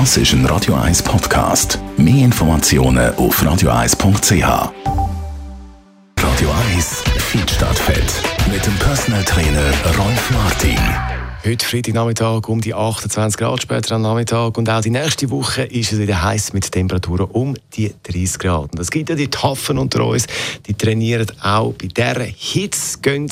Das ist ein Radio 1 Podcast. Mehr Informationen auf radio1.ch. Radio 1 Feed statt Fett. Mit dem Personal Trainer Rolf Martin. Heute Freitagnachmittag um die 28 Grad später am Nachmittag und auch die nächste Woche ist es wieder heiß mit Temperaturen um die 30 Grad. Und es gibt ja die Taffen unter uns, die trainieren auch bei dieser Hitze, gehen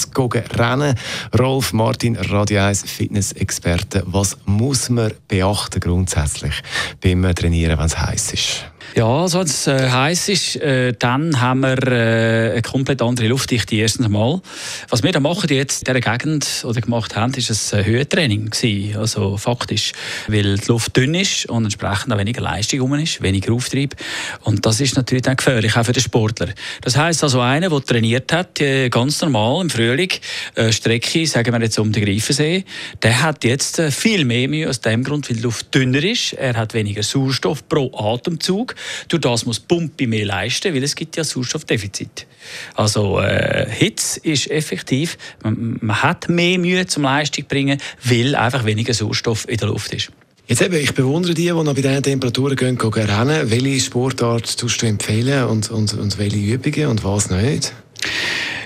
rennen. Rolf Martin, Radio 1 Fitness-Experte. Was muss man beachten grundsätzlich beim Trainieren, wenn es heiß ist? Ja, also wenn es äh, heiß ist, äh, dann haben wir äh, eine komplett andere Luftdichte erstens einmal. Was wir da machen jetzt in dieser Gegend oder gemacht haben, ist ein Höhentraining gewesen. Also faktisch, weil die Luft dünn ist und entsprechend auch weniger Leistung rum ist, weniger Auftrieb. Und das ist natürlich dann gefährlich, auch für den Sportler. Das heisst also einer, der trainiert hat, äh, ganz normal im Frühling, äh, Strecke, sagen wir jetzt um den Greifensee, der hat jetzt äh, viel mehr Mühe aus dem Grund, weil die Luft dünner ist. Er hat weniger Sauerstoff pro Atemzug. Durch das muss die Pumpe mehr leisten, weil es gibt ja Sauerstoffdefizit. Also äh, Hitze ist effektiv, man, man, hat mehr Mühe zum Leistung bringen, weil einfach weniger Sauerstoff in der Luft ist. Jetzt eben, ich bewundere die, die noch bei diesen Temperaturen gehen, gehen rennen. Welche Sportart tust du empfehlen und, und, und welche Übungen und was nicht?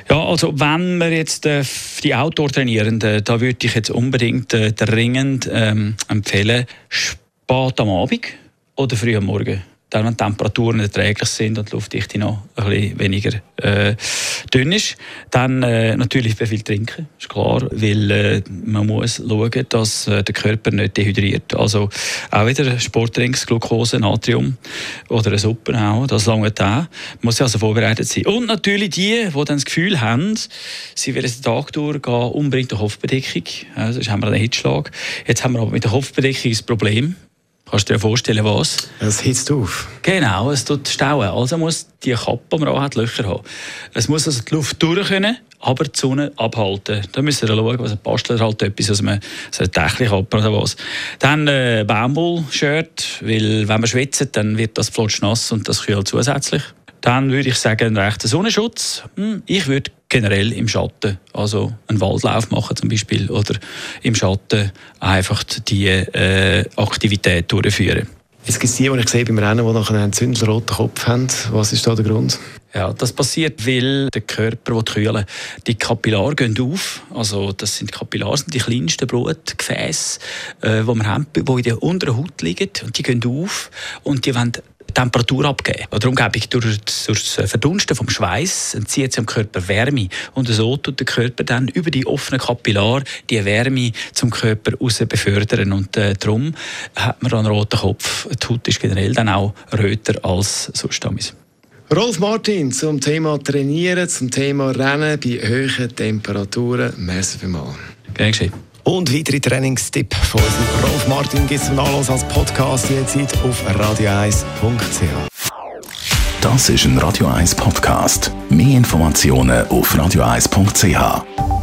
Ja, also wenn wir jetzt äh, die Outdoor-Trainierenden, da würde ich jetzt unbedingt äh, dringend ähm, empfehlen, spät am Abend oder früh am Morgen dann, wenn die Temperaturen erträglich sind und die Luftdichte noch ein bisschen weniger äh, dünn ist. Dann äh, natürlich viel trinken, ist klar, weil äh, man muss schauen, dass äh, der Körper nicht dehydriert. Also auch wieder Sportdrinks, Glucose, Natrium oder eine Suppe auch, das lange da. Muss also vorbereitet sein. Und natürlich die, die dann das Gefühl haben, sie werden den Tag durchgehen, unbedingt eine Kopfbedeckung. Also, sonst haben wir einen Hitschlag. Jetzt haben wir aber mit der Kopfbedeckung das Problem, Kannst du dir vorstellen, was? Es hitzt auf. Genau, es tut stauen. Also muss die Kappe, die man hat, Löcher haben. Es muss also die Luft durch können, aber die Sonne abhalten. Da müssen wir schauen, was ein Bastler halt etwas, also man so eine Dächelkappe oder was. Dann äh, Baumwoll-Shirt, weil wenn man schwitzt, dann wird das flotsch nass und das kühlt zusätzlich. Dann würde ich sagen, einen rechten Sonnenschutz. Hm, ich würde generell im Schatten, also einen Waldlauf machen zum Beispiel oder im Schatten einfach die äh, Aktivität durchführen. Es gibt die, die ich sehe beim Rennen, die nachher einen zündelroten Kopf haben. Was ist da der Grund? Ja, das passiert, weil der Körper kühlen Die Kapillare gehen auf. Also das sind Kapillare, sind die kleinsten Blutgefäße, äh, die wir haben, die in der unteren Haut liegen. Und die gehen auf und die wollen Temperatur abgeben. Darum gebe ich durch, durch das Verdunsten vom Schweiß entzieht sich dem Körper Wärme und so tut der Körper dann über die offenen Kapillare die Wärme zum Körper raus befördern und äh, darum hat man einen roten Kopf. Die Haut ist generell dann auch röter als sonst. Rolf Martin zum Thema Trainieren, zum Thema Rennen bei hohen Temperaturen. Merci vielmals. Gern geschehen. Und weitere Trainingstipps von unserem Rolf Martin gibt es zum Nachlass als Podcast jederzeit auf radio1.ch. Das ist ein Radio 1 Podcast. Mehr Informationen auf radio1.ch.